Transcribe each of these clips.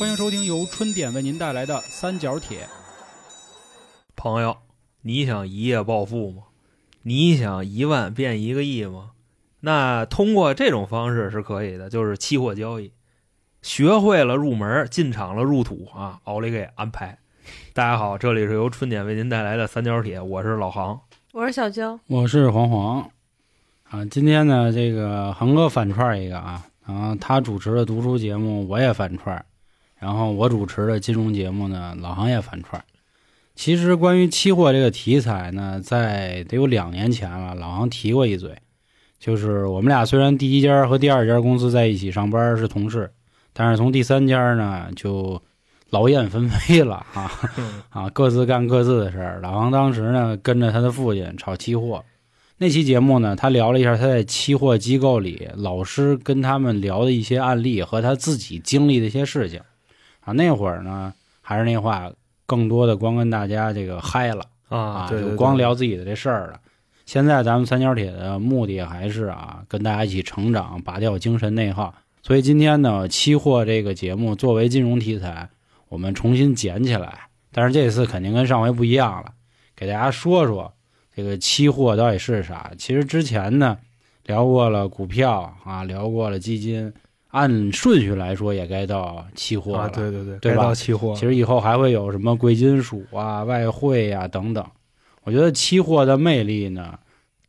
欢迎收听由春点为您带来的《三角铁》。朋友，你想一夜暴富吗？你想一万变一个亿吗？那通过这种方式是可以的，就是期货交易。学会了入门，进场了入土啊！奥利给安排。大家好，这里是由春点为您带来的三角铁，我是老航。我是小娇，我是黄黄啊。今天呢，这个航哥反串一个啊，然后他主持的读书节目我也反串，然后我主持的金融节目呢，老航也反串。其实关于期货这个题材呢，在得有两年前了，老航提过一嘴，就是我们俩虽然第一家和第二家公司在一起上班是同事，但是从第三家呢就劳燕分飞了 啊啊，各自干各自的事儿。老航当时呢跟着他的父亲炒期货，那期节目呢，他聊了一下他在期货机构里老师跟他们聊的一些案例和他自己经历的一些事情啊。那会儿呢，还是那话。更多的光跟大家这个嗨了啊，就光聊自己的这事儿了。现在咱们三角铁的目的还是啊，跟大家一起成长，拔掉精神内耗。所以今天呢，期货这个节目作为金融题材，我们重新捡起来。但是这次肯定跟上回不一样了，给大家说说这个期货到底是啥。其实之前呢，聊过了股票啊，聊过了基金。按顺序来说，也该到期货了，对对对，对吧？期货，其实以后还会有什么贵金属啊、外汇呀等等。我觉得期货的魅力呢，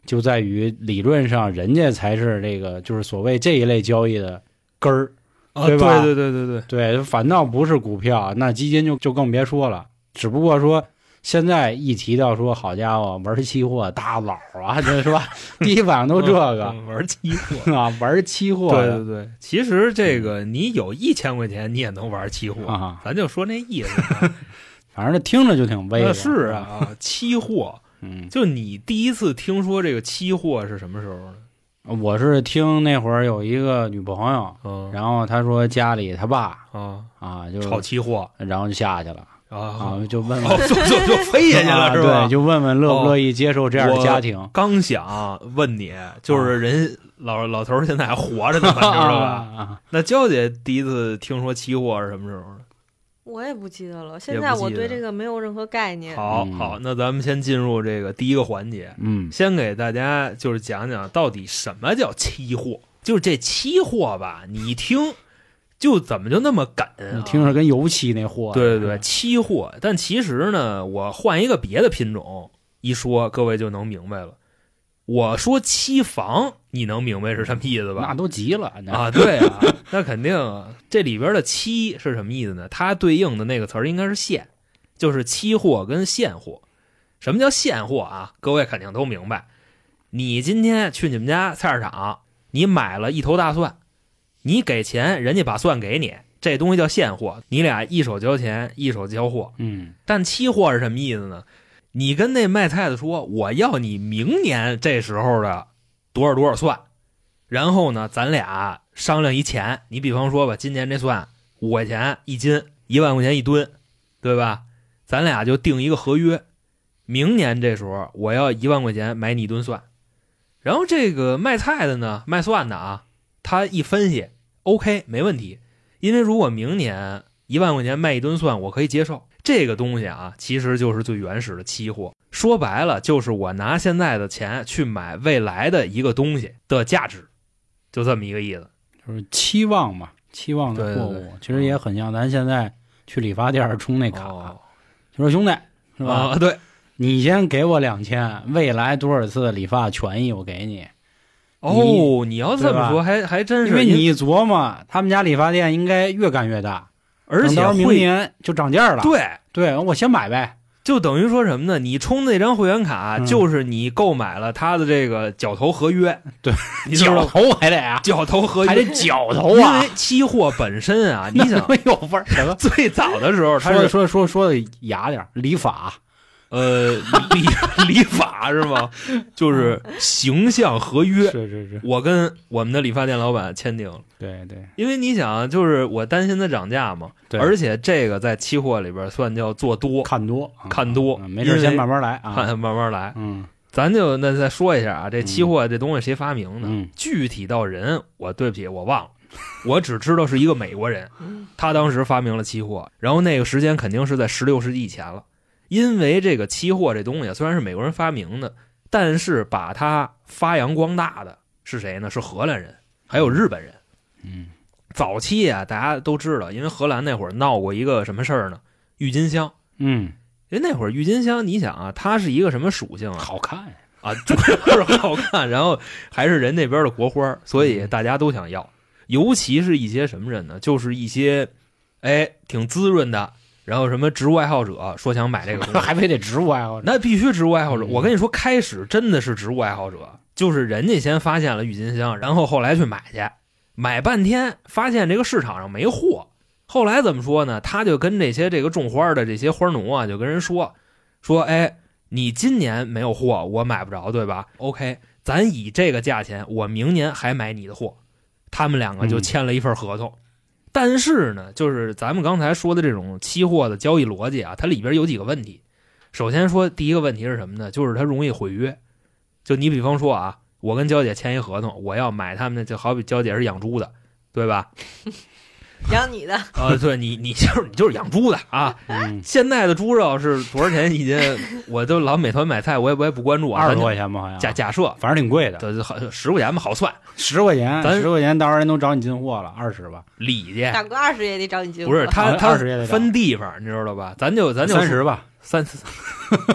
就在于理论上，人家才是这个就是所谓这一类交易的根儿，对吧？对对对对对对，反倒不是股票，那基金就就更别说了。只不过说。现在一提到说好家伙玩期货大佬啊，这是吧？第一反应都这个玩期货 啊，玩期货。对对对，其实这个你有一千块钱，你也能玩期货啊。咱就说那意思，反正这听着就挺威风。是啊，期货，嗯，就你第一次听说这个期货是什么时候呢？我是听那会儿有一个女朋友，然后她说家里她爸啊啊就炒期货，然后就下去了。啊，就问 问，就就就飞下去了，是吧？对，就问问乐不乐意接受这样的家庭。刚想问你，就是人老老头现在还活着呢，知道吧？那娇姐第一次听说期货是什么时候呢？我也不记得了，现在我对这个没有任何概念。好好，那咱们先进入这个第一个环节，嗯，先给大家就是讲讲到底什么叫期货，就是这期货吧，你一听。就怎么就那么梗？你听着跟油漆那货。对对对，期货。但其实呢，我换一个别的品种一说，各位就能明白了。我说期房，你能明白是什么意思吧？那都急了啊！对啊，那肯定。这里边的期是什么意思呢？它对应的那个词儿应该是现，就是期货跟现货。什么叫现货啊？各位肯定都明白。你今天去你们家菜市场，你买了一头大蒜。你给钱，人家把蒜给你，这东西叫现货。你俩一手交钱，一手交货。嗯，但期货是什么意思呢？你跟那卖菜的说，我要你明年这时候的多少多少蒜，然后呢，咱俩商量一钱。你比方说吧，今年这蒜五块钱一斤，一万块钱一吨，对吧？咱俩就定一个合约，明年这时候我要一万块钱买你一吨蒜。然后这个卖菜的呢，卖蒜的啊。他一分析，OK，没问题，因为如果明年一万块钱卖一吨蒜，我可以接受。这个东西啊，其实就是最原始的期货。说白了，就是我拿现在的钱去买未来的一个东西的价值，就这么一个意思。就是期望嘛，期望的货物，其实也很像咱现在去理发店充那卡，就说兄弟，是吧？对，你先给我两千，未来多少次理发权益我给你。哦，你要这么说，还还真是，因为你一琢磨，他们家理发店应该越干越大，而且明年就涨价了。对对，我先买呗，就等于说什么呢？你充那张会员卡，就是你购买了他的这个绞头合约。对，绞 头还得啊，绞头合约还得绞头啊，因为期货本身啊，你想有味儿什么？最早的时候，他说说说说的雅点理发。呃，理理发是吗？就是形象合约，是是是，我跟我们的理发店老板签订了。对对，因为你想，就是我担心它涨价嘛，对，而且这个在期货里边算叫做多，看多看多，没事先慢慢来啊，慢慢来。嗯，咱就那再说一下啊，这期货这东西谁发明的？嗯，具体到人，我对不起，我忘了。我只知道是一个美国人，他当时发明了期货，然后那个时间肯定是在十六世纪以前了。因为这个期货这东西虽然是美国人发明的，但是把它发扬光大的是谁呢？是荷兰人，还有日本人。嗯，早期啊，大家都知道，因为荷兰那会儿闹过一个什么事儿呢？郁金香。嗯，因为那会儿郁金香，你想啊，它是一个什么属性啊？好看啊，主要是好看，然后还是人那边的国花，所以大家都想要。尤其是一些什么人呢？就是一些，哎，挺滋润的，然后什么植物爱好者说想买这个，还非得植物爱好者？那必须植物爱好者。我跟你说，开始真的是植物爱好者，就是人家先发现了郁金香，然后后来去买去，买半天发现这个市场上没货。后来怎么说呢？他就跟这些这个种花的这些花农啊，就跟人说，说，哎。你今年没有货，我买不着，对吧？OK，咱以这个价钱，我明年还买你的货。他们两个就签了一份合同。但是呢，就是咱们刚才说的这种期货的交易逻辑啊，它里边有几个问题。首先说第一个问题是什么呢？就是它容易毁约。就你比方说啊，我跟娇姐签一合同，我要买他们的，就好比娇姐是养猪的，对吧？养你的啊，对你，你就是你就是养猪的啊。现在的猪肉是多少钱一斤？我都老美团买菜，我也我也不关注啊。二十多块钱吧，好像。假假设，反正挺贵的。对，好十块钱吧，好算。十块钱，咱十块钱，到时候人都找你进货了。二十吧，理去。大哥，二十也得找你进货。不是他，他分地方，你知道吧？咱就咱就三十吧，三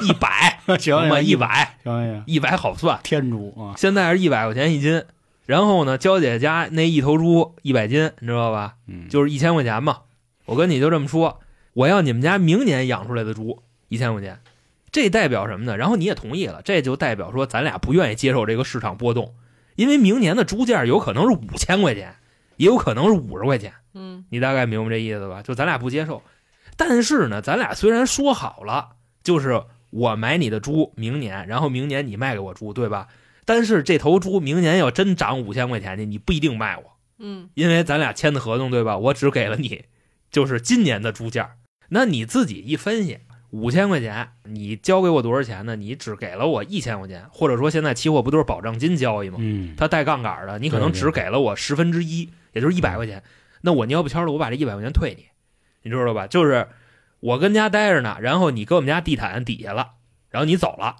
一百行吧，一百 行行，一百好算。天猪啊，现在是一百块钱一斤。然后呢，娇姐家那一头猪一百斤，你知道吧？嗯，就是一千块钱嘛。我跟你就这么说，我要你们家明年养出来的猪一千块钱，这代表什么呢？然后你也同意了，这就代表说咱俩不愿意接受这个市场波动，因为明年的猪价有可能是五千块钱，也有可能是五十块钱。嗯，你大概明白这意思吧？就咱俩不接受，但是呢，咱俩虽然说好了，就是我买你的猪明年，然后明年你卖给我猪，对吧？但是这头猪明年要真涨五千块钱去，你不一定卖我，嗯，因为咱俩签的合同对吧？我只给了你，就是今年的猪价。那你自己一分析，五千块钱，你交给我多少钱呢？你只给了我一千块钱，或者说现在期货不都是保证金交易吗？嗯，它带杠杆的，你可能只给了我十分之一，也就是一百块钱。那我尿不悄的，我把这一百块钱退你，你知道吧？就是我跟家待着呢，然后你搁我们家地毯底下了，然后你走了。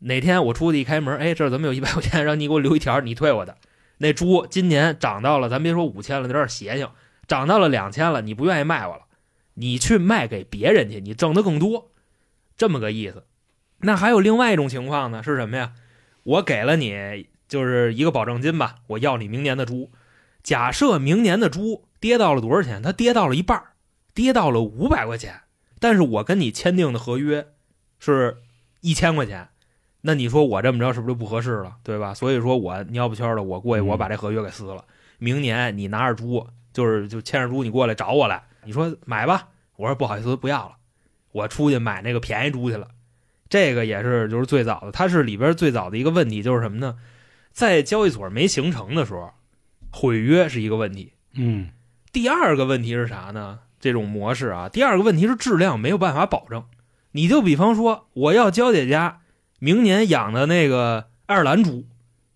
哪天我出去一开门，哎，这怎么有一百块钱？让你给我留一条，你退我的。那猪今年涨到了，咱别说五千了，有点邪性，涨到了两千了，你不愿意卖我了，你去卖给别人去，你挣的更多，这么个意思。那还有另外一种情况呢，是什么呀？我给了你就是一个保证金吧，我要你明年的猪。假设明年的猪跌到了多少钱？它跌到了一半，跌到了五百块钱，但是我跟你签订的合约是一千块钱。那你说我这么着是不是就不合适了，对吧？所以说我尿不悄的，我过去我把这合约给撕了。明年你拿着猪，就是就牵着猪，你过来找我来，你说买吧，我说不好意思不要了，我出去买那个便宜猪去了。这个也是就是最早的，它是里边最早的一个问题就是什么呢？在交易所没形成的时候，毁约是一个问题。嗯，第二个问题是啥呢？这种模式啊，第二个问题是质量没有办法保证。你就比方说，我要娇姐家。明年养的那个爱尔兰猪，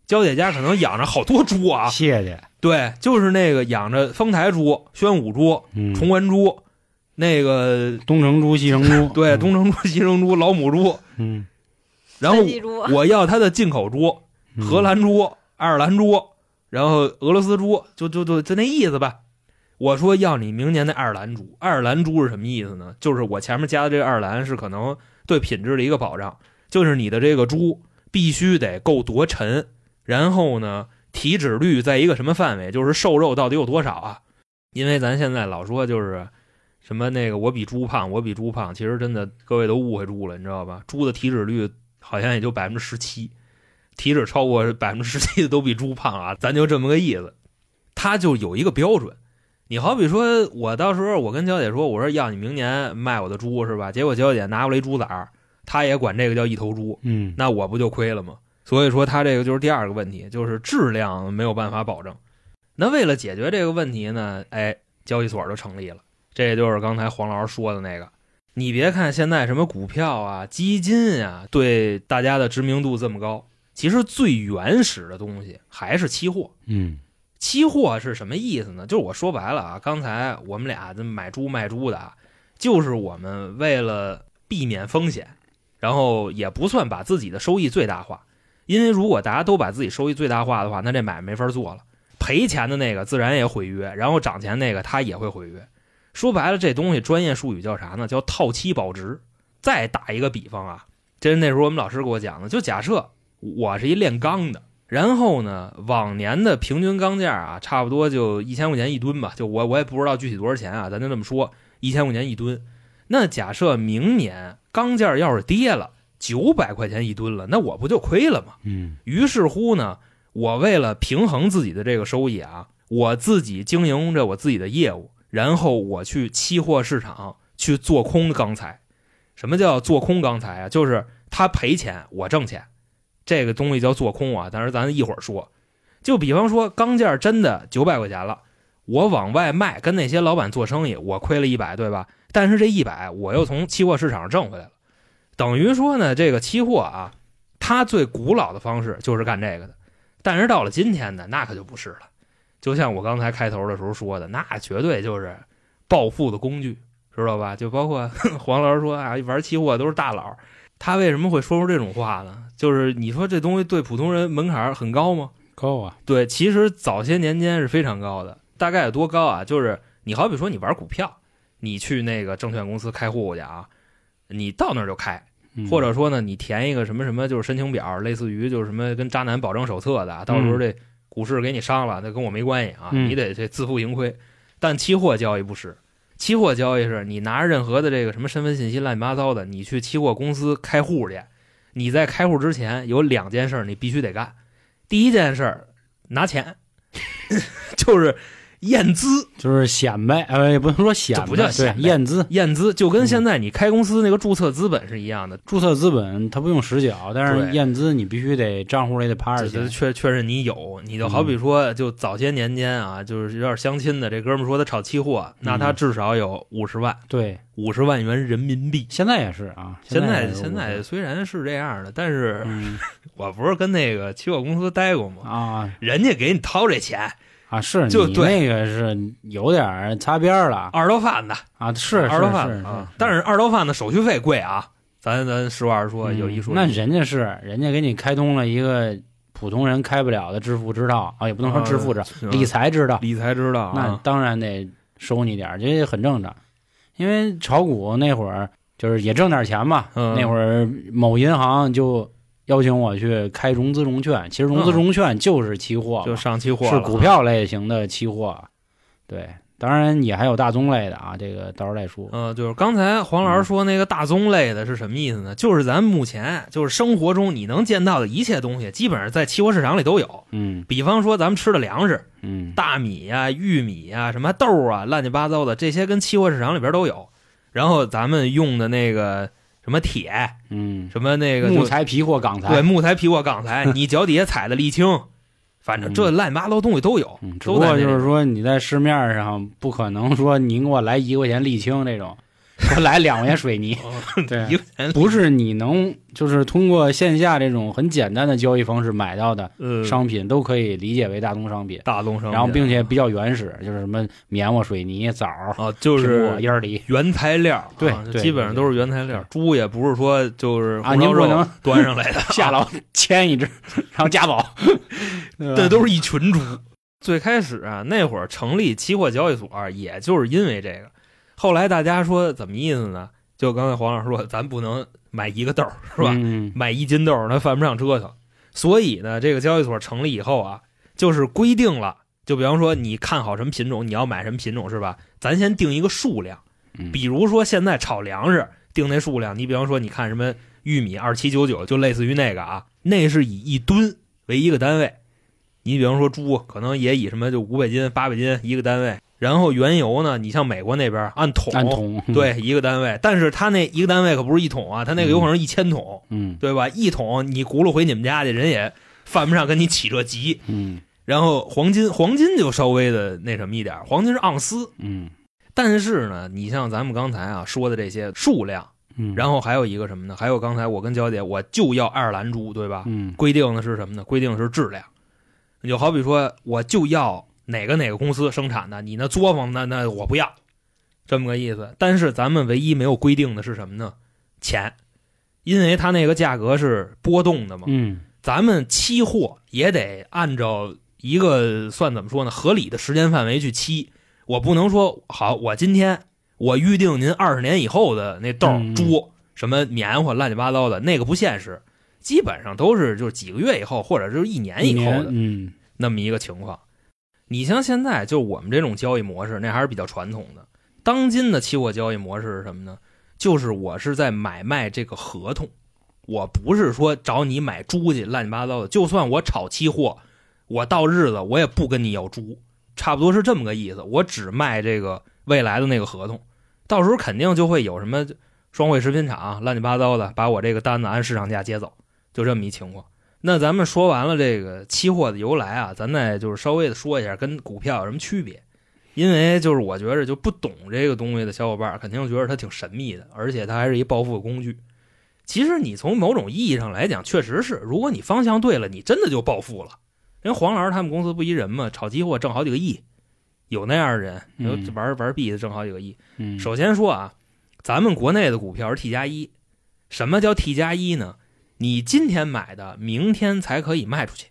娇姐家可能养着好多猪啊。谢谢。对，就是那个养着丰台猪、宣武猪、崇文猪，那个东城猪、西城猪。对，东城猪、西城猪、老母猪。嗯。然后我要它的进口猪，荷兰猪、爱尔兰猪，然后俄罗斯猪，就就就就那意思吧。我说要你明年的爱尔兰猪，爱尔兰猪是什么意思呢？就是我前面加的这个爱尔兰是可能对品质的一个保障。就是你的这个猪必须得够多沉，然后呢，体脂率在一个什么范围？就是瘦肉到底有多少啊？因为咱现在老说就是什么那个我比猪胖，我比猪胖，其实真的各位都误会猪了，你知道吧？猪的体脂率好像也就百分之十七，体脂超过百分之十七的都比猪胖啊，咱就这么个意思。它就有一个标准，你好比说我到时候我跟娇姐说，我说要你明年卖我的猪是吧？结果娇姐拿过来一猪崽儿。他也管这个叫一头猪，嗯，那我不就亏了吗？所以说他这个就是第二个问题，就是质量没有办法保证。那为了解决这个问题呢，哎，交易所就成立了。这也就是刚才黄老师说的那个。你别看现在什么股票啊、基金啊，对大家的知名度这么高，其实最原始的东西还是期货。嗯，期货是什么意思呢？就是我说白了啊，刚才我们俩这买猪卖猪的啊，就是我们为了避免风险，然后也不算把自己的收益最大化。因为如果大家都把自己收益最大化的话，那这买卖没法做了。赔钱的那个自然也毁约，然后涨钱那个他也会毁约。说白了，这东西专业术语叫啥呢？叫套期保值。再打一个比方啊，这是那时候我们老师给我讲的，就假设我是一炼钢的。然后呢，往年的平均钢价啊，差不多就一千块钱一吨吧。就我我也不知道具体多少钱啊，咱就这么说，一千块钱一吨。那假设明年钢价要是跌了九百块钱一吨了，那我不就亏了吗？嗯。于是乎呢，我为了平衡自己的这个收益啊，我自己经营着我自己的业务，然后我去期货市场去做空钢材。什么叫做空钢材啊？就是他赔钱，我挣钱。这个东西叫做空啊，但是咱一会儿说。就比方说钢件真的九百块钱了，我往外卖，跟那些老板做生意，我亏了一百，对吧？但是这一百我又从期货市场上挣回来了，等于说呢，这个期货啊，它最古老的方式就是干这个的。但是到了今天呢，那可就不是了。就像我刚才开头的时候说的，那绝对就是暴富的工具，知道吧？就包括 黄老师说啊，玩期货都是大佬。他为什么会说出这种话呢？就是你说这东西对普通人门槛很高吗？高啊！对，其实早些年间是非常高的，大概有多高啊？就是你好比说你玩股票，你去那个证券公司开户去啊，你到那儿就开，或者说呢，你填一个什么什么就是申请表，类似于就是什么跟渣男保证手册的，到时候这股市给你伤了，那跟我没关系啊，你得这自负盈亏。但期货交易不是。期货交易是你拿着任何的这个什么身份信息乱七八糟的，你去期货公司开户去。你在开户之前有两件事你必须得干。第一件事拿钱，就是。验资就是显摆，呃，也不能说显摆，不叫显摆。验资，验资就跟现在你开公司那个注册资本是一样的。注册资本它不用实缴，但是验资你必须得账户里得趴着去。确确认你有，你就好比说，就早些年间啊，就是有点相亲的这哥们说他炒期货，那他至少有五十万，对，五十万元人民币。现在也是啊，现在现在虽然是这样的，但是 我不是跟那个期货公司待过吗？啊，人家给你掏这钱。啊，是就那个是有点擦边了，二道贩子啊，是二道贩子啊，但是二道贩子手续费贵啊，咱咱实话实说，有一说，那人家是人家给你开通了一个普通人开不了的致富之道啊，也不能说致富之理财之道，理财之道，那当然得收你点这也很正常，因为炒股那会儿就是也挣点钱嘛，那会儿某银行就。邀请我去开融资融券，其实融资融券就是期货，就上期货是股票类型的期货。对，当然也还有大宗类的啊，这个到时候再说。嗯，就是刚才黄老师说那个大宗类的是什么意思呢？就是咱目前就是生活中你能见到的一切东西，基本上在期货市场里都有。嗯，比方说咱们吃的粮食，嗯，大米呀、玉米呀、什么豆啊、乱七八糟的这些，跟期货市场里边都有。然后咱们用的那个。什么铁，嗯，什么那个木材、皮货、钢材，对，木材、皮货、钢材，你脚底下踩的沥青，反正这乱七八糟东西都有。只不过就是说你在市面上不可能说您给我来一块钱沥青这种。我来两块钱水泥，对，不是你能就是通过线下这种很简单的交易方式买到的商品，都可以理解为大宗商品。大宗商品，然后并且比较原始，就是什么棉花、水泥、枣啊，就是烟梨原材料，对，基本上都是原材料。猪也不是说就是啊，您不能端上来的，下楼牵一只，然后加宝，这都是一群猪。最开始啊，那会儿成立期货交易所，也就是因为这个。后来大家说怎么意思呢？就刚才黄老师说，咱不能买一个豆是吧？买一斤豆那犯不上折腾。所以呢，这个交易所成立以后啊，就是规定了，就比方说你看好什么品种，你要买什么品种是吧？咱先定一个数量。比如说现在炒粮食定那数量，你比方说你看什么玉米二七九九，就类似于那个啊，那是以一吨为一个单位。你比方说猪，可能也以什么就五百斤、八百斤一个单位。然后原油呢？你像美国那边按桶，按桶对一个单位，但是他那一个单位可不是一桶啊，他那个有可能一千桶，嗯，对吧？一桶你轱辘回你们家去，人也犯不上跟你起这急，嗯。然后黄金，黄金就稍微的那什么一点，黄金是盎司，嗯。但是呢，你像咱们刚才啊说的这些数量，嗯，然后还有一个什么呢？还有刚才我跟娇姐，我就要爱尔兰猪，对吧？嗯。规定的是什么呢？规定的是质量，就好比说我就要哪个哪个公司生产的，你那作坊那那我不要，这么个意思。但是咱们唯一没有规定的是什么呢？钱，因为它那个价格是波动的嘛。嗯，咱们期货也得按照一个算怎么说呢，合理的时间范围去期。我不能说好，我今天我预定您二十年以后的那豆嗯猪什么棉花乱七八糟的那个不现实，基本上都是就是几个月以后或者就是一年以后的。嗯那么一个情况。你像现在就我们这种交易模式，那还是比较传统的。当今的期货交易模式是什么呢？就是我是在买卖这个合同，我不是说找你买猪去，乱七八糟的。就算我炒期货，我到日子我也不跟你要猪，差不多是这么个意思。我只卖这个未来的那个合同，到时候肯定就会有什么双汇食品厂乱七八糟的把我这个单子按市场价接走，就这么一情况。那咱们说完了这个期货的由来啊，咱再就是稍微的说一下跟股票有什么区别。因为就是我觉着就不懂这个东西的小伙伴，肯定觉得它挺神秘的，而且它还是一暴富的工具。其实你从某种意义上来讲，确实是，如果你方向对了，你真的就暴富了。人黄老师他们公司不一人嘛，炒期货挣好几个亿，有那样的人，玩玩币的挣好几个亿。嗯，首先说啊，咱们国内的股票是 T 加一，什么叫 T 加一呢？你今天买的，明天才可以卖出去。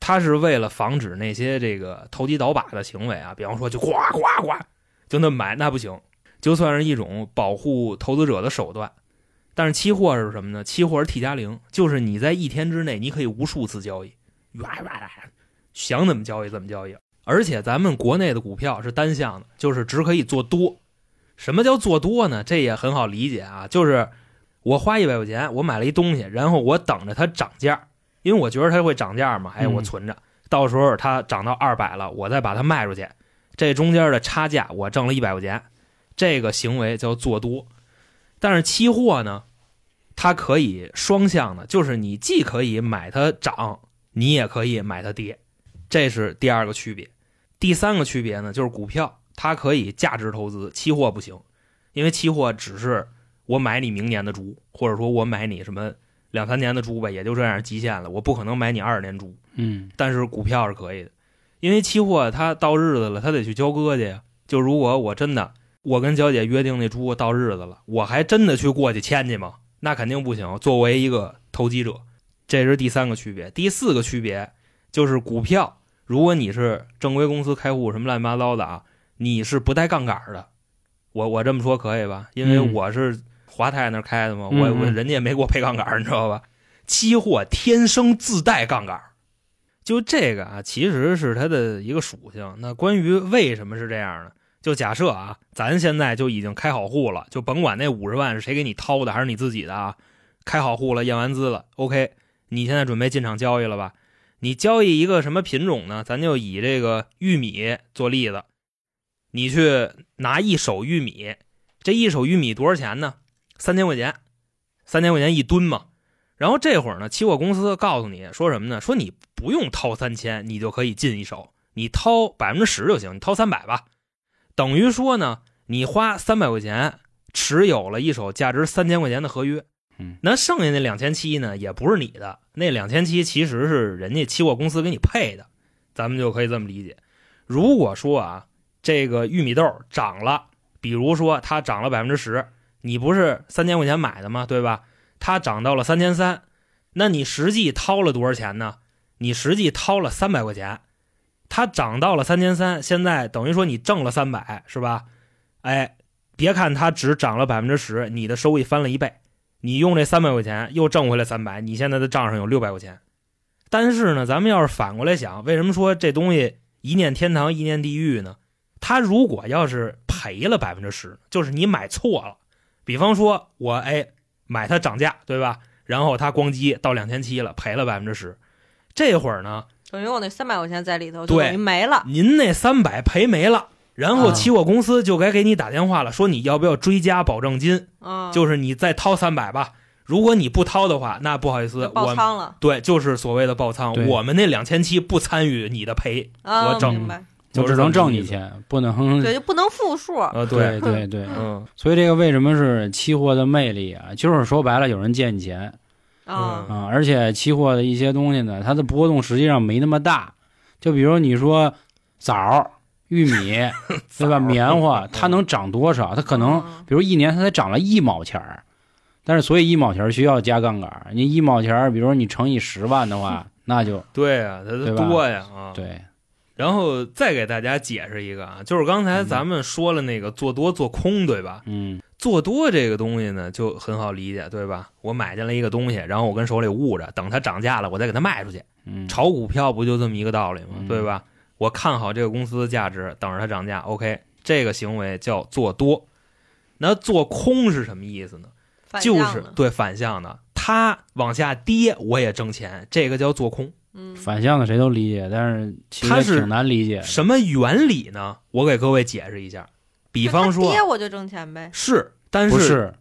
它是为了防止那些这个投机倒把的行为啊，比方说就呱呱呱就那么买，那不行，就算是一种保护投资者的手段。但是期货是什么呢？期货是 T 加零，就是你在一天之内你可以无数次交易，哇哇哇，想怎么交易怎么交易。而且咱们国内的股票是单向的，就是只可以做多。什么叫做多呢？这也很好理解啊，就是我花一百块钱，我买了一东西，然后我等着它涨价，因为我觉得它会涨价嘛，哎，嗯我存着，到时候它涨到二百了，我再把它卖出去，这中间的差价我挣了一百块钱，这个行为叫做多。但是期货呢，它可以双向的，就是你既可以买它涨，你也可以买它跌，这是第二个区别。第三个区别呢，就是股票它可以价值投资，期货不行，因为期货只是我买你明年的猪，或者说我买你什么两三年的猪吧，也就这样极限了，我不可能买你二十年猪。嗯但是股票是可以的，因为期货它到日子了，它得去交割去呀。就如果我真的我跟娇姐约定那猪到日子了，我还真的去过去签去吗？那肯定不行。作为一个投机者，这是第三个区别。第四个区别就是股票，如果你是正规公司开户什么乱七八糟的啊，你是不带杠杆的。我我这么说可以吧？因为嗯我是华泰那儿开的嘛，嗯我我嗯人家也没给我配杠杆，你知道吧？期货天生自带杠杆。就这个啊，其实是它的一个属性。那关于为什么是这样呢？就假设啊，咱现在就已经开好户了，就甭管那五十万是谁给你掏的还是你自己的啊，开好户了，验完资了，OK，你现在准备进场交易了吧？你交易一个什么品种呢？咱就以这个玉米做例子，你去拿一手玉米，这一手玉米多少钱呢？三千块钱，三千块钱一吨嘛。然后这会儿呢，期货公司告诉你说什么呢？说你不用掏三千，你就可以进一手，你掏百分之十就行，你掏三百吧。等于说呢，你花三百块钱持有了一手价值三千块钱的合约，嗯，那剩下那两千七呢，也不是你的，那两千七其实是人家期货公司给你配的，咱们就可以这么理解。如果说啊，这个玉米豆涨了，比如说它涨了百分之十，你不是三千块钱买的吗？对吧？它涨到了三千三，那你实际掏了多少钱呢？你实际掏了三百块钱，它涨到了三千三，现在等于说你挣了三百，是吧？哎，别看它只涨了百分之十，你的收益翻了一倍，你用这三百块钱又挣回来三百，你现在的账上有六百块钱。但是呢，咱们要是反过来想，为什么说这东西一念天堂一念地狱呢？它如果要是赔了百分之十，就是你买错了，比方说我哎买它涨价，对吧？然后它咣叽到两千七了，赔了百分之十，这会儿呢，等于我那三百块钱在里头等于没了。您那三百赔没了，然后啊期货公司就该给你打电话了，说你要不要追加保证金，嗯，就是你再掏三百吧。如果你不掏的话，那不好意思，爆我仓了对，就是所谓的爆仓，我们那两千七不参与你的赔，啊，我挣明白。就是我只能挣你钱，不能对，就不能负数。啊，对对对，嗯，所以这个为什么是期货的魅力啊？就是说白了，有人借你钱啊，啊，而且期货的一些东西呢，它的波动实际上没那么大。就比如你说枣、玉米，对吧？棉花，它能涨多少？它可能，比如一年它才涨了一毛钱儿，但是所以一毛钱需要加杠杆。你一毛钱，比如说你乘以十万的话，那就对啊，它多呀啊。对。然后再给大家解释一个啊，就是刚才咱们说了那个做多做空，对吧？嗯。做多这个东西呢，就很好理解，对吧？我买进来一个东西，然后我跟手里捂着，等它涨价了，我再给它卖出去。嗯炒股票不就这么一个道理吗？对吧？我看好这个公司的价值，等着它涨价。OK，这个行为叫做多。那做空是什么意思呢？就是对反向的，它往下跌我也挣钱，这个叫做空。反向的谁都理解，但是其实挺难理解。什么原理呢？我给各位解释一下。比方说，跌我就挣钱呗。是，但是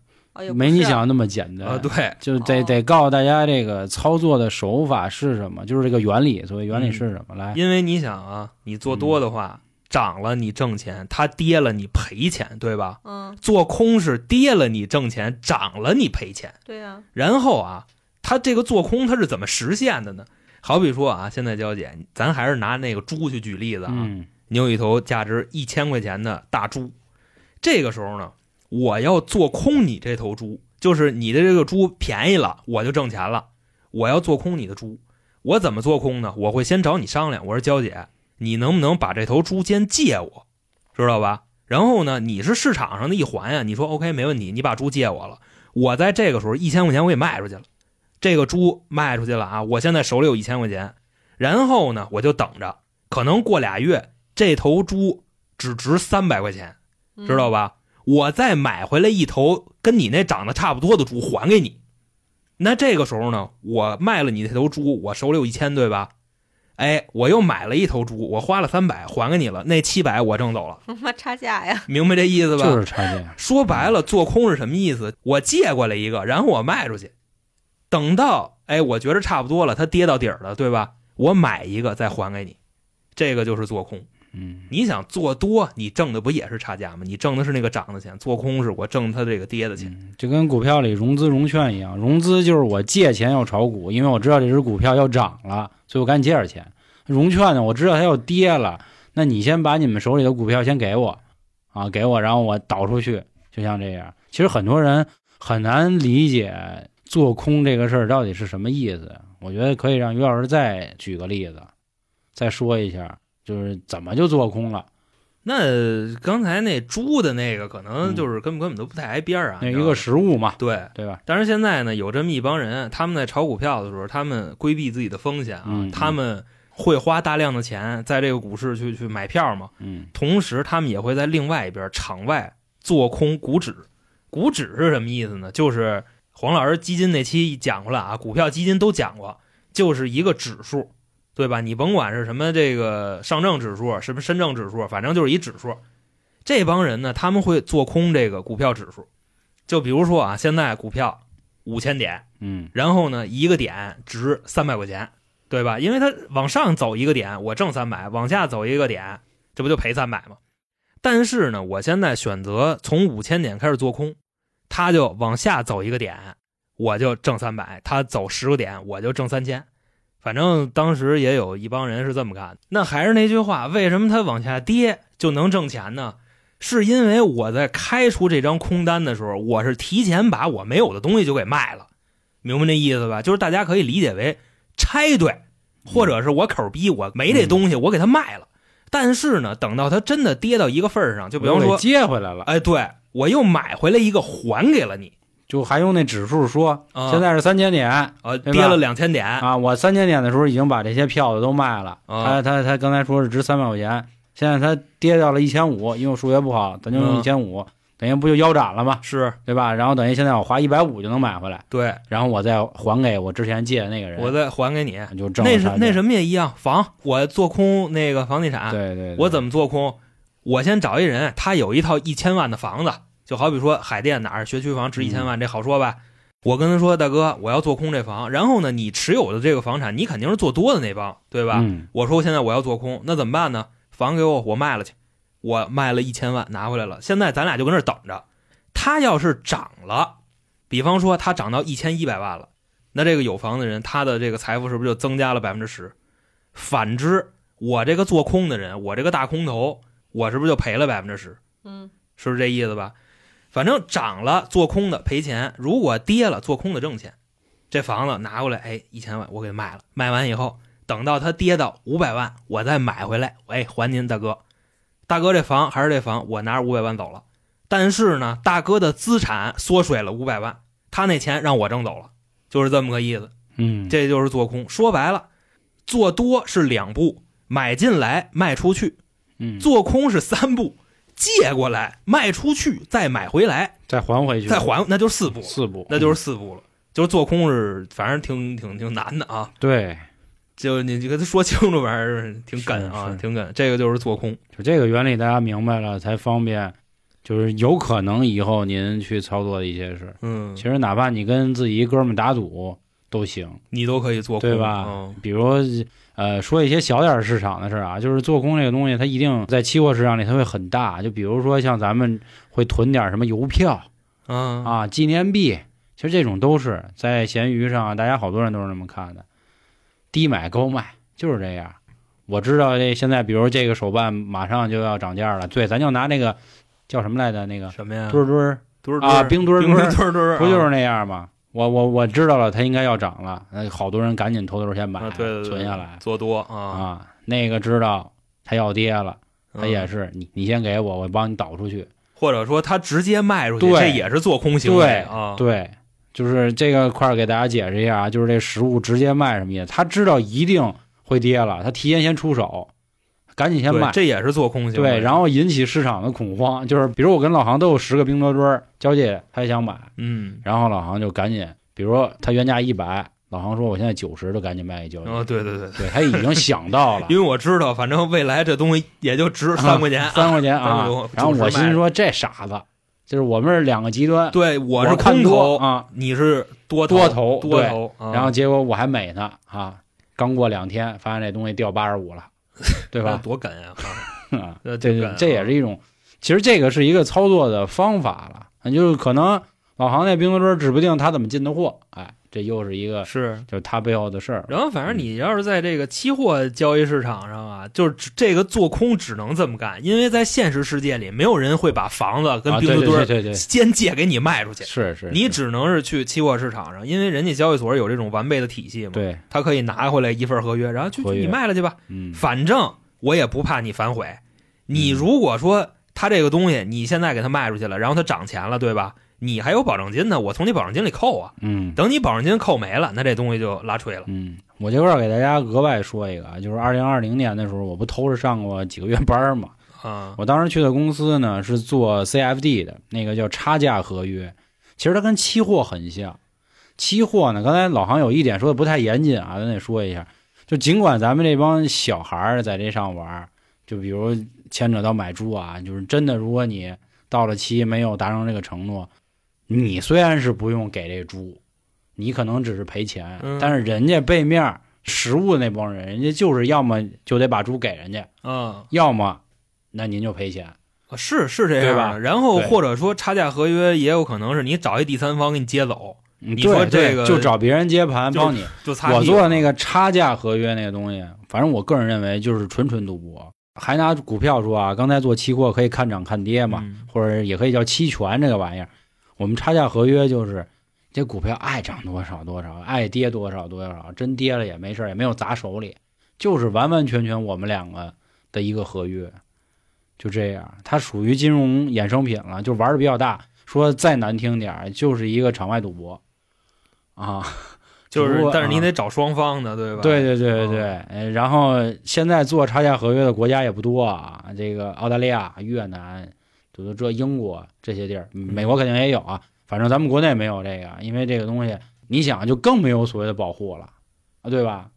没你想的那么简单啊。对，就得得告诉大家这个操作的手法是什么，就是这个原理。所谓原理是什么？来，因为你想啊，你做多的话，涨了你挣钱，它跌了你赔钱，对吧？嗯。做空是跌了你挣钱，涨了你赔钱。对呀。然后啊，它这个做空它是怎么实现的呢？好比说啊，现在娇姐，咱还是拿那个猪去举例子啊。你有一头价值一千块钱的大猪。这个时候呢，我要做空你这头猪，就是你的这个猪便宜了，我就挣钱了。我要做空你的猪，我怎么做空呢？我会先找你商量，我说娇姐，你能不能把这头猪先借我，知道吧？然后呢，你是市场上的一环呀，你说 OK 没问题，你把猪借我了，我在这个时候一千块钱我给卖出去了，这个猪卖出去了啊，我现在手里有一千块钱，然后呢，我就等着，可能过俩月这头猪只值三百块钱。知道吧？我再买回来一头跟你那长得差不多的猪还给你，那这个时候呢，我卖了你那头猪，我手里有一千，对吧？哎，我又买了一头猪，我花了三百还给你了，那七百我挣走了。妈差价呀！明白这意思吧？就是差价。说白了，做空是什么意思？我借过来一个，然后我卖出去，等到哎，我觉着差不多了，它跌到底儿了，对吧？我买一个再还给你，这个就是做空。嗯，你想做多，你挣的不也是差价吗？你挣的是那个涨的钱。做空是我挣它这个跌的钱，就跟股票里融资融券一样。融资就是我借钱要炒股，因为我知道这只股票要涨了，所以我赶紧借点钱。融券呢，我知道它要跌了，那你先把你们手里的股票先给我，啊，给我，然后我倒出去，就像这样。其实很多人很难理解做空这个事儿到底是什么意思。我觉得可以让于老师再举个例子，再说一下。就是怎么就做空了？那刚才那猪的那个可能就是根本根本都不太挨边儿啊，那一个实物嘛，对对吧？但是现在呢，有这么一帮人，他们在炒股票的时候，他们规避自己的风险啊，他们会花大量的钱在这个股市去去买票嘛，嗯，同时他们也会在另外一边场外做空股指。股指是什么意思呢？就是黄老师基金那期讲过了啊，股票基金都讲过，就是一个指数。对吧？你甭管是什么这个上证指数，什么深证指数，反正就是一指数。这帮人呢，他们会做空这个股票指数。就比如说啊，现在股票五千点，嗯，然后呢，一个点值三百块钱，对吧？因为它往上走一个点，我挣三百；往下走一个点，这不就赔三百吗？但是呢，我现在选择从五千点开始做空，它就往下走一个点，我就挣三百；他走十个点，我就挣三千。反正当时也有一帮人是这么干的。那还是那句话，为什么他往下跌就能挣钱呢？是因为我在开出这张空单的时候，我是提前把我没有的东西就给卖了，明白那意思吧？就是大家可以理解为拆对，或者是我口逼，我没这东西，我给他卖了。但是呢，等到它真的跌到一个份儿上，就比方说接回来了，哎，对我又买回来一个还给了你。就还用那指数说，现在是三千点，呃，跌了两千点啊！我三千点的时候已经把这些票子都卖了。他他他刚才说是值三百块钱，现在他跌到了一千五，因为我数学不好，咱就用一千五，等于不就腰斩了吗？是对吧？然后等于现在我花一百五就能买回来。对，然后我再还给我之前借的那个人，我再还给你，就挣那是那什么也一样，房我做空那个房地产，对对，我怎么做空？我先找一人，他有一套一千万的房子，就好比说海淀哪儿学区房值一千万，这好说吧？我跟他说：“大哥，我要做空这房。然后呢，你持有的这个房产，你肯定是做多的那帮，对吧？我说现在我要做空，那怎么办呢？房给我，我卖了去。我卖了一千万，拿回来了。现在咱俩就跟这等着。他要是涨了，比方说他涨到一千一百万了，那这个有房的人，他的这个财富是不是就增加了百分之十？反之，我这个做空的人，我这个大空头，我是不是就赔了百分之十？嗯，是不是这意思吧？反正涨了做空的赔钱，如果跌了做空的挣钱。这房子拿过来，哎，一千万我给卖了，卖完以后，等到它跌到五百万，我再买回来，哎，还您大哥。大哥，这房还是这房，我拿着五百万走了。但是呢，大哥的资产缩水了五百万，他那钱让我挣走了，就是这么个意思。嗯，这就是做空。说白了，做多是两步，买进来卖出去；嗯，做空是三步，借过来卖出去，再买回来，再还回去，再还，那就是四步，四步，那就是四步了。就是做空是，反正挺挺挺难的啊。对，就你就跟他说清楚，玩意儿挺梗啊，挺梗。这个就是做空，就这个原理大家明白了才方便。就是有可能以后您去操作的一些事，嗯，其实哪怕你跟自己一哥们打赌都行，你都可以做空，对吧？嗯、比如呃，说一些小点市场的事啊，就是做空这个东西，它一定在期货市场里它会很大。就比如说像咱们会囤点什么邮票，嗯啊，纪念币。其实这种都是在闲鱼上，大家好多人都是那么看的，低买高卖就是这样。我知道这现在，比如这个手办马上就要涨价了，对，咱就拿那个叫什么来着？那个什么呀？墩墩墩啊，冰墩墩墩墩，不就是那样吗？我我我知道了，它应该要涨了，那好多人赶紧偷偷先买，对存下来做多啊啊。那个知道它要跌了，它也是你你先给我，我帮你倒出去，或者说他直接卖出去，这也是做空行为啊。对。就是这个块儿给大家解释一下啊，就是这实物直接卖什么意思？他知道一定会跌了，他提前先出手，赶紧先卖，这也是做空行为。对，然后引起市场的恐慌。就是比如我跟老航都有十个冰多墩交界，他也想买，嗯，然后老航就赶紧，比如说他原价一百，老航说我现在九十，就赶紧卖一交界。哦，对对对，对他已经想到了，因为我知道，反正未来这东西也就值三块钱，三块钱啊。然后我心说这傻子。就是我们是两个极端，对，我是空头啊，你是多多头多头，然后结果我还美呢啊，刚过两天发现这东西掉八十五了，对吧？多梗呀 啊！这也是一种，其实这个是一个操作的方法了，就是可能老航那冰墩墩指不定他怎么进的货，哎。这又是一个是，就是他背后的事儿。然后，反正你要是在这个期货交易市场上啊，就是这个做空只能这么干，因为在现实世界里，没有人会把房子跟冰墩墩先借给你卖出去。是是，你只能是去期货市场上，因为人家交易所有这种完备的体系嘛。对，他可以拿回来一份合约，然后去你卖了去吧。嗯，反正我也不怕你反悔。你如果说他这个东西你现在给他卖出去了，然后他涨钱了，对吧？你还有保证金呢，我从你保证金里扣啊。嗯，等你保证金扣没了，那这东西就拉吹了。嗯，我这块儿给大家额外说一个啊，就是二零二零年的时候，我不偷着上过几个月班嘛。啊，我当时去的公司呢是做 CFD 的，那个叫差价合约，其实它跟期货很像。期货呢，刚才老航有一点说的不太严谨啊，咱得说一下。就尽管咱们这帮小孩儿在这上玩，就比如牵扯到买猪啊，就是真的，如果你到了期没有达成这个承诺。你虽然是不用给这猪，你可能只是赔钱，嗯、但是人家背面实物那帮人，人家就是要么就得把猪给人家，嗯，要么那您就赔钱，是是这样吧？然后或者说差价合约也有可能是你找一第三方给你接走，你说这个就找别人接盘帮你。就我做的那个差价合约那个东西，反正我个人认为就是纯纯赌博。还拿股票说啊，刚才做期货可以看涨看跌嘛，嗯、或者也可以叫期权这个玩意儿。我们差价合约就是，这股票爱涨多少多少，爱跌多少多少，真跌了也没事也没有砸手里，就是完完全全我们两个的一个合约，就这样，它属于金融衍生品了，就玩的比较大。说再难听点就是一个场外赌博，啊，就是，但是你啊得找双方的，对吧？对对对对对，然后现在做差价合约的国家也不多啊，这个澳大利亚、越南。就是这英国这些地儿，美国肯定也有啊。反正咱们国内没有这个，因为这个东西，你想就更没有所谓的保护了啊，对吧？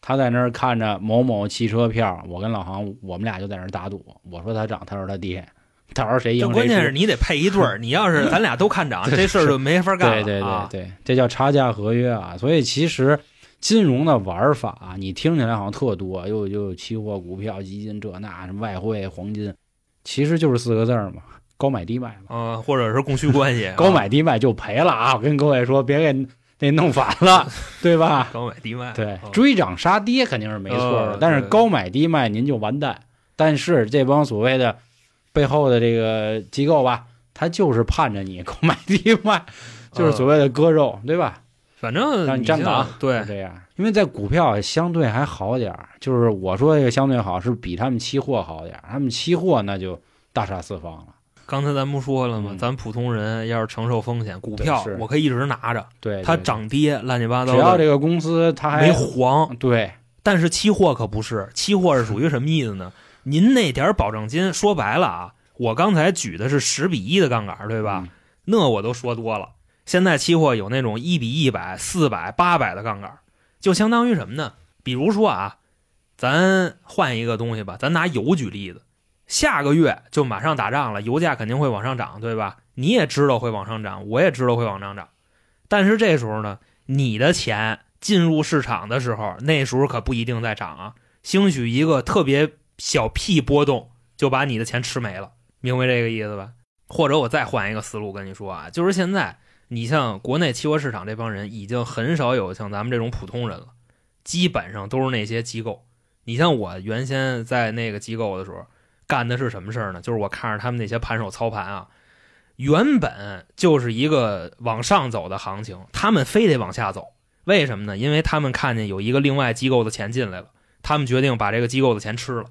他在那儿看着某某汽车票，我跟老航，我们俩就在那儿打赌。我说他涨，他说他跌，到时候谁赢谁关键是你得配一对儿，你要是 咱俩都看涨，这事儿就没法干了。对对对对，这叫差价合约啊。所以其实金融的玩法，你听起来好像特多，又又有期货、股票、基金这那什么外汇、黄金。其实就是四个字儿嘛，高买低卖嘛，啊、呃，或者是供需关系，高买低卖就赔了啊！我跟各位说，别给那弄反了，对吧？高买低卖，对，嗯追涨杀跌肯定是没错的，呃但是高买低卖您就完蛋。但是这帮所谓的背后的这个机构吧，他就是盼着你高买低卖，就是所谓的割肉，对吧？反正让你站岗，对是，这样。因为在股票相对还好点儿，就是我说这个相对好，是比他们期货好点儿。他们期货那就大杀四方了。刚才咱不说了吗？嗯咱普通人要是承受风险，股票对是我可以一直拿着，对，它对涨跌乱七八糟的，只要这个公司它还没黄。对，但是期货可不是，期货是属于什么意思呢？您那点儿保证金，说白了啊，我刚才举的是十比一的杠杆，对吧？嗯那我都说多了。现在期货有那种一比一百、四百、八百的杠杆，就相当于什么呢？比如说啊，咱换一个东西吧，咱拿油举例子，下个月就马上打仗了，油价肯定会往上涨，对吧？你也知道会往上涨，我也知道会往上涨，但是这时候呢，你的钱进入市场的时候，那时候可不一定在涨啊，兴许一个特别小屁波动就把你的钱吃没了，明白这个意思吧？或者我再换一个思路跟你说啊，就是现在你像国内期货市场这帮人，已经很少有像咱们这种普通人了，基本上都是那些机构。你像我原先在那个机构的时候，干的是什么事儿呢？就是我看着他们那些盘手操盘啊，原本就是一个往上走的行情，他们非得往下走，为什么呢？因为他们看见有一个另外机构的钱进来了，他们决定把这个机构的钱吃了。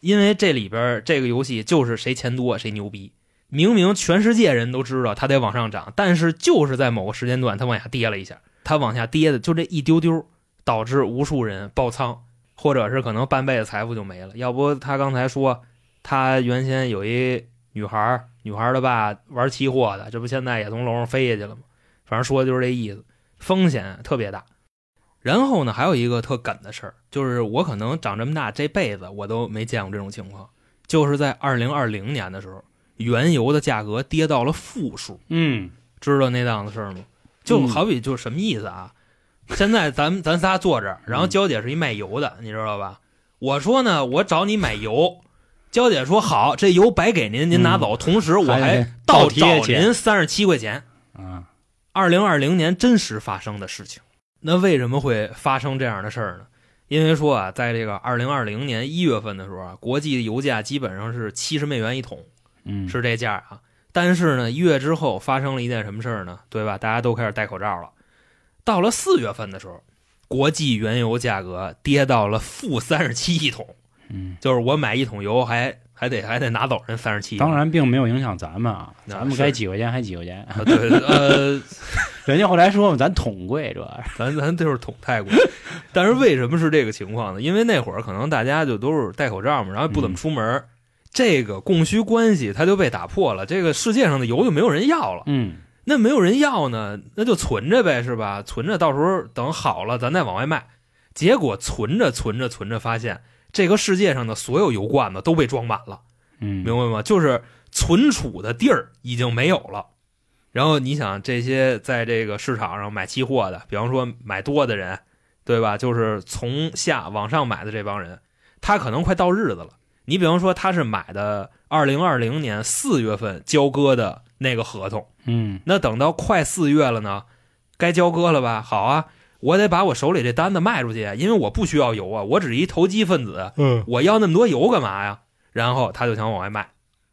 因为这里边这个游戏就是谁钱多谁牛逼，明明全世界人都知道它得往上涨，但是就是在某个时间段它往下跌了一下，它往下跌的就这一丢丢，导致无数人爆仓，或者是可能半辈子财富就没了。要不他刚才说他原先有一女孩，女孩的爸玩期货的，这不现在也从楼上飞下去了吗？反正说的就是这意思，风险特别大。然后呢，还有一个特梗的事儿，就是我可能长这么大这辈子我都没见过这种情况，就是在二零二零年的时候，原油的价格跌到了负数，嗯，知道那档子事儿吗？就好比就是什么意思啊？现在咱们咱仨坐这儿，然后娇姐是一卖油的，你知道吧？我说呢，我找你买油，娇姐说好，这油白给您，您拿走，同时我还倒贴您三十七块钱。啊，二零二零年真实发生的事情。那为什么会发生这样的事儿呢？因为说啊，在这个二零二零年一月份的时候啊，国际油价基本上是七十美元一桶，嗯，是这价啊。但是呢，一月之后发生了一件什么事儿呢？对吧？大家都开始戴口罩了。到了四月份的时候，国际原油价格跌到了负三十七一桶，嗯，就是我买一桶油还还得还得拿走人三十七。当然并没有影响咱们啊，咱们该几块钱还几块钱。啊，对，呃，人家后来说嘛，咱桶贵主要是，咱咱就是桶太贵，但是为什么是这个情况呢？因为那会儿可能大家就都是戴口罩嘛，然后不怎么出门，这个供需关系它就被打破了。这个世界上的油就没有人要了，嗯那没有人要呢，那就存着呗，是吧？存着，到时候等好了咱再往外卖。结果存着存着存着，发现这个世界上的所有油罐子都被装满了。嗯，明白吗？就是存储的地儿已经没有了。然后你想，这些在这个市场上买期货的，比方说买多的人，对吧？就是从下往上买的这帮人，他可能快到日子了。你比方说，他是买的二零二零年四月份交割的那个合同，嗯那等到快四月了呢，该交割了吧？好啊，我得把我手里这单子卖出去，因为我不需要油啊，我只是一投机分子，嗯我要那么多油干嘛呀？然后他就想往外卖，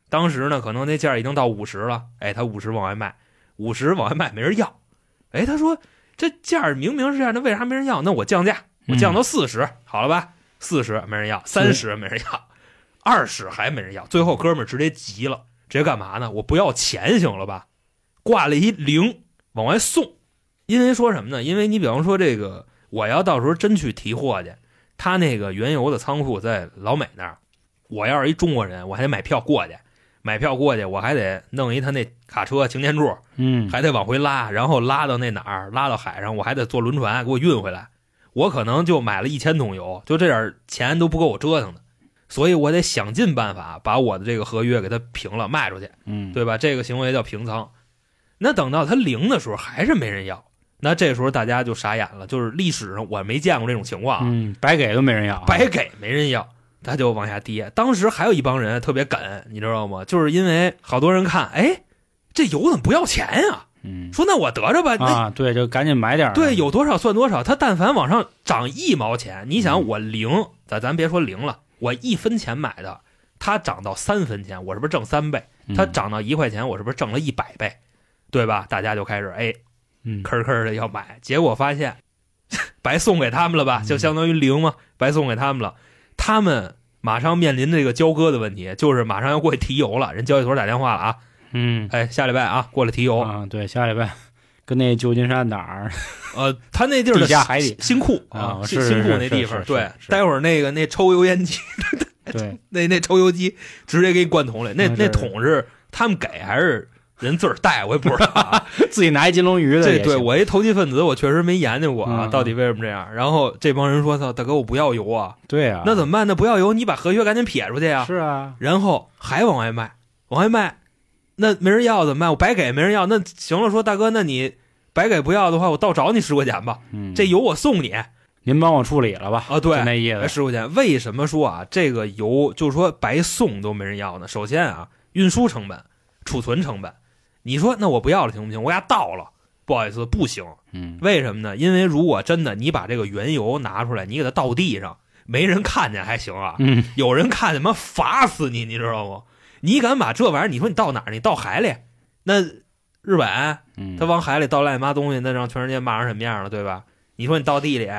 当时呢，可能那价已经到五十了，哎，他五十往外卖，五十往外卖没人要，哎，他说这价儿明明是这样，那为啥没人要？那我降价，我降到四十、好了吧？四十没人要，三十没人要，二十还没人要，最后哥们儿直接急了，直接干嘛呢？我不要钱行了吧？挂了一零往外送，因为说什么呢？因为你比方说这个，我要到时候真去提货去，他那个原油的仓库在老美那儿，我要是一中国人，我还得买票过去，买票过去，我还得弄一他那卡车擎天柱，嗯，还得往回拉，然后拉到那哪儿，拉到海上，我还得坐轮船给我运回来。我可能就买了一千桶油，就这点钱都不够我折腾的，所以我得想尽办法把我的这个合约给它平了卖出去。嗯，对吧？这个行为叫平仓。那等到它零的时候，还是没人要，那这时候大家就傻眼了。就是历史上我没见过这种情况啊，嗯，白给都没人要啊，白给没人要，它就往下跌。当时还有一帮人特别梗，你知道吗？就是因为好多人看，哎，这油怎么不要钱呀、嗯，说那我得着吧，那啊，对，就赶紧买点。对，有多少算多少。它但凡往上涨一毛钱，你想嗯我零，咱咱别说零了，我一分钱买的，它涨到三分钱，我是不是挣三倍？嗯它涨到一块钱，我是不是挣了一百倍？对吧？大家就开始哎，嗯，吭吭的要买，结果发现白送给他们了吧？嗯就相当于零嘛，白送给他们了。他们马上面临这个交割的问题，就是马上要过去提油了。人交易所打电话了啊，嗯哎，下礼拜啊过来提油。啊，对，下礼拜 跟那旧金山哪儿？呃，他那地儿的地下海底新库啊新新库那地方，对，是待会儿那个那抽油烟机，对，那那抽油机直接给你灌桶里，那那桶是他们给还是人自个儿带？我也不知道啊。自己拿一金龙鱼的这也对我一投机分子，我确实没研究过啊，嗯到底为什么这样。然后这帮人说：“操，大哥，我不要油啊！”对啊，那怎么办那？不要油，你把合约赶紧撇出去呀。是啊，然后还往外卖，往外卖，那没人要怎么办？我白给没人要，那行了，说大哥，那你白给不要的话，我倒找你十块钱吧，嗯，这油我送你您帮我处理了吧？啊。对，那意思。十块钱。为什么说啊，这个油就是说白送都没人要呢？首先啊，运输成本、储存成本，你说那我不要了行不行？我给它倒了，不好意思，不行。嗯，为什么呢？因为如果真的你把这个原油拿出来，你给它倒地上，没人看见还行啊，嗯，有人看见妈罚死你，你知道吗？你敢把这玩意儿，你说你倒哪儿？你倒海里？那日本嗯，他往海里倒烂妈东西，那让全世界骂成什么样了，对吧？你说你倒地里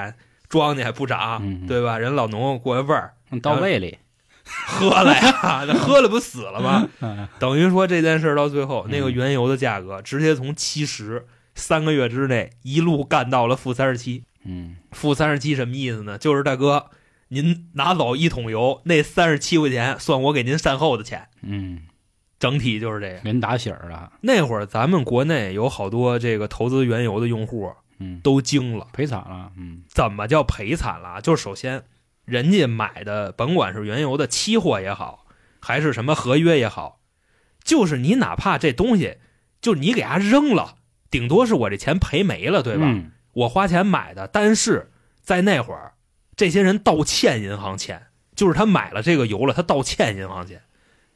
庄稼还不长，嗯对吧？人老农过来味儿，嗯到胃里，喝了呀，那喝了不死了吗？嗯等于说这件事到最后，嗯那个原油的价格直接从七十三个月之内一路干到了负三十七。嗯负三十七什么意思呢？就是大哥，您拿走一桶油，那三十七块钱算我给您善后的钱，嗯，整体就是这样。给人打醒儿了，那会儿咱们国内有好多这个投资原油的用户嗯，都惊了，赔惨了，嗯怎么叫赔惨了啊？就是首先，人家买的甭管是原油的期货也好，还是什么合约也好，就是你哪怕这东西，就是你给它扔了，顶多是我这钱赔没了，对吧？嗯我花钱买的，但是在那会儿，这些人倒欠银行钱，就是他买了这个油了，他倒欠银行钱。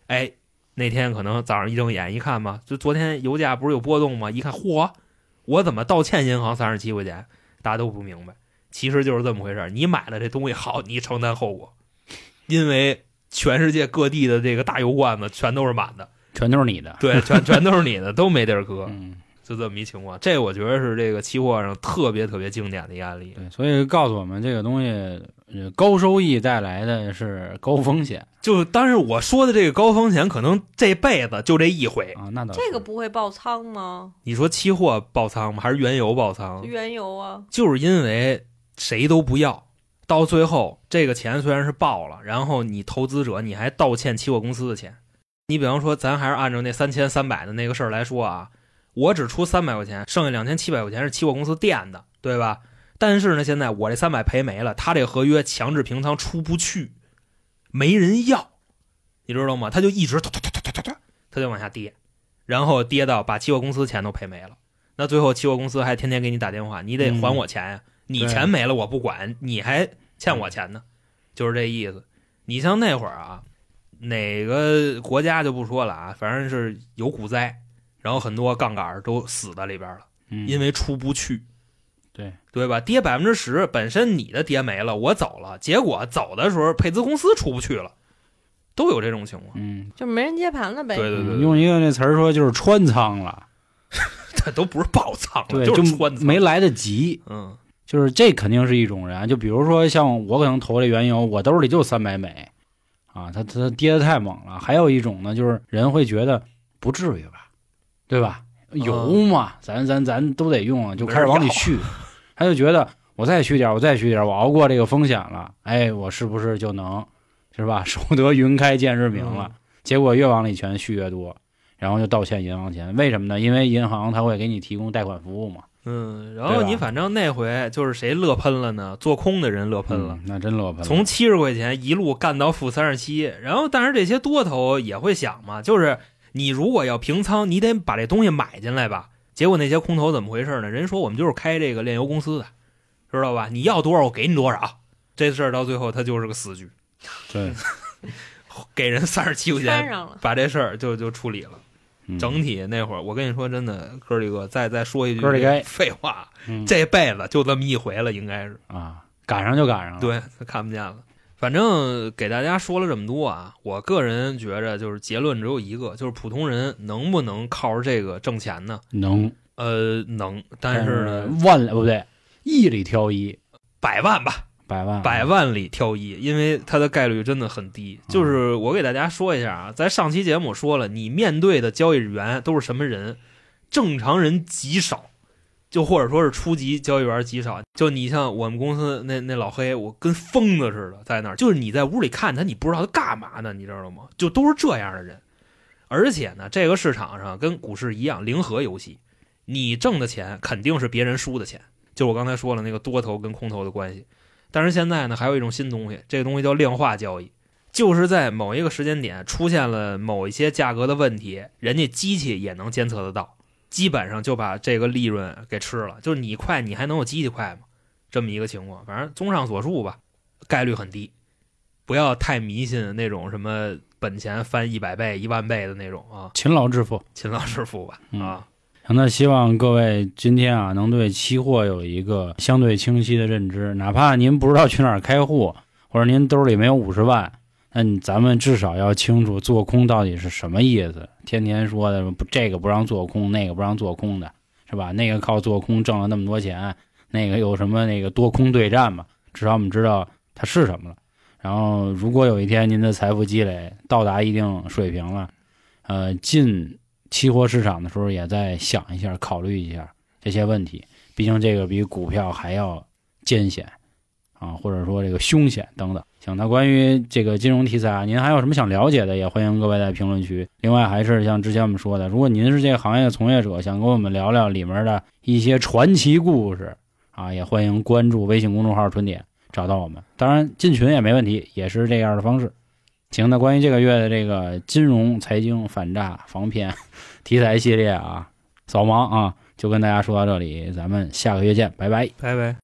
哎，那天可能早上一睁眼一看嘛，就昨天油价不是有波动吗？一看，嚯，我怎么倒欠银行三十七块钱？大家都不明白，其实就是这么回事儿你买了这东西好，你承担后果，因为全世界各地的这个大油罐子全都是满的，全都是你的，对，全全都是你的，都没地儿搁。嗯，就这么一情况。这我觉得是这个期货上特别特别经典的一案例。对，所以告诉我们这个东西，呃高收益带来的是高风险就但是我说的这个高风险，可能这辈子就这一回。啊，那倒是这个不会爆仓吗？你说期货爆仓吗？还是原油爆仓？原油啊，就是因为谁都不要，到最后这个钱虽然是爆了，然后你投资者你还倒欠期货公司的钱。你比方说，咱还是按照那三千三百的那个事儿来说啊，我只出三百块钱，剩下两千七百块钱是期货公司垫的，对吧？但是呢，现在我这三百赔没了，他这合约强制平仓出不去，没人要，你知道吗？他就一直突突突突突突突，他就往下跌，然后跌到把期货公司钱都赔没了。那最后期货公司还天天给你打电话，你得还我钱呀、你钱没了我不管，你还欠我钱呢，就是这意思。你像那会儿啊，哪个国家就不说了啊，反正是有股灾，然后很多杠杆都死在里边了，嗯。因为出不去，对。对吧？跌百分之十，本身你的跌没了，我走了，结果走的时候配资公司出不去了，都有这种情况。嗯，就没人接盘了呗。对对对，嗯用一个那词儿说就是穿仓了，这都不是爆仓了，对，就就是穿仓。没来得及，嗯。就是这肯定是一种人，就比如说像我可能投这原油，我兜里就三百美，啊，它它跌的太猛了。还有一种呢，就是人会觉得不至于吧，对吧？油嘛，咱咱咱都得用啊，就开始往里续，他就觉得我再续点，我再续点，我熬过这个风险了，哎，我是不是就能是吧？守得云开见日明了。结果越往里全续越多，然后就倒欠银行钱。为什么呢？因为银行他会给你提供贷款服务嘛。嗯，然后你反正那回就是谁乐喷了呢？做空的人乐喷了。嗯那真乐喷了。从七十块钱一路干到负三十七，然后但是这些多头也会想嘛，就是你如果要平仓，你得把这东西买进来吧。结果那些空头怎么回事呢？人说我们就是开这个炼油公司的，知道吧？你要多少我给你多少，这事儿到最后他就是个死局，对，给人三十七块钱，把这事儿就就处理了。整体那会儿，我跟你说真的，哥几个再再说一句哥几个废话，嗯这辈子就这么一回了，应该是啊，赶上就赶上了。对，看不见了。反正给大家说了这么多啊，我个人觉着就是结论只有一个，就是普通人能不能靠着这个挣钱呢？能，呃，能，但是呢，万里不对，亿里挑一，百万吧，百万，百万里挑一，因为它的概率真的很低。就是我给大家说一下啊，在上期节目说了，你面对的交易员都是什么人？正常人极少，就或者说是初级交易员极少。就你像我们公司那那老黑，我跟疯子似的在那儿，就是你在屋里看他，你不知道他干嘛呢，你知道吗？就都是这样的人。而且呢，这个市场上跟股市一样，零和游戏，你挣的钱肯定是别人输的钱。就我刚才说了那个多头跟空头的关系。但是现在呢，还有一种新东西，这个东西叫量化交易，就是在某一个时间点出现了某一些价格的问题，人家机器也能监测得到，基本上就把这个利润给吃了。就是你快，你还能有机器快吗？这么一个情况。反正综上所述吧，概率很低，不要太迷信那种什么本钱翻一百倍、一万倍的那种啊，勤劳致富。勤劳致富吧嗯啊。那希望各位今天啊，能对期货有一个相对清晰的认知，哪怕您不知道去哪儿开户，或者您兜里没有五十万，那咱们至少要清楚做空到底是什么意思。天天说的不这个不让做空，那个不让做空的，是吧？那个靠做空挣了那么多钱，那个有什么那个多空对战嘛？至少我们知道它是什么了。然后，如果有一天您的财富积累到达一定水平了，呃，进期货市场的时候，也再想一下、考虑一下这些问题。毕竟这个比股票还要艰险啊，或者说这个凶险等等。行，那关于这个金融题材啊，您还有什么想了解的，也欢迎各位在评论区。另外，还是像之前我们说的，如果您是这个行业的从业者，想跟我们聊聊里面的一些传奇故事啊，也欢迎关注微信公众号“春点”找到我们。当然，进群也没问题，也是这样的方式。行，那关于这个月的这个金融、财经、反诈、防骗题材系列啊，扫盲啊，就跟大家说到这里，咱们下个月见，拜拜。拜拜。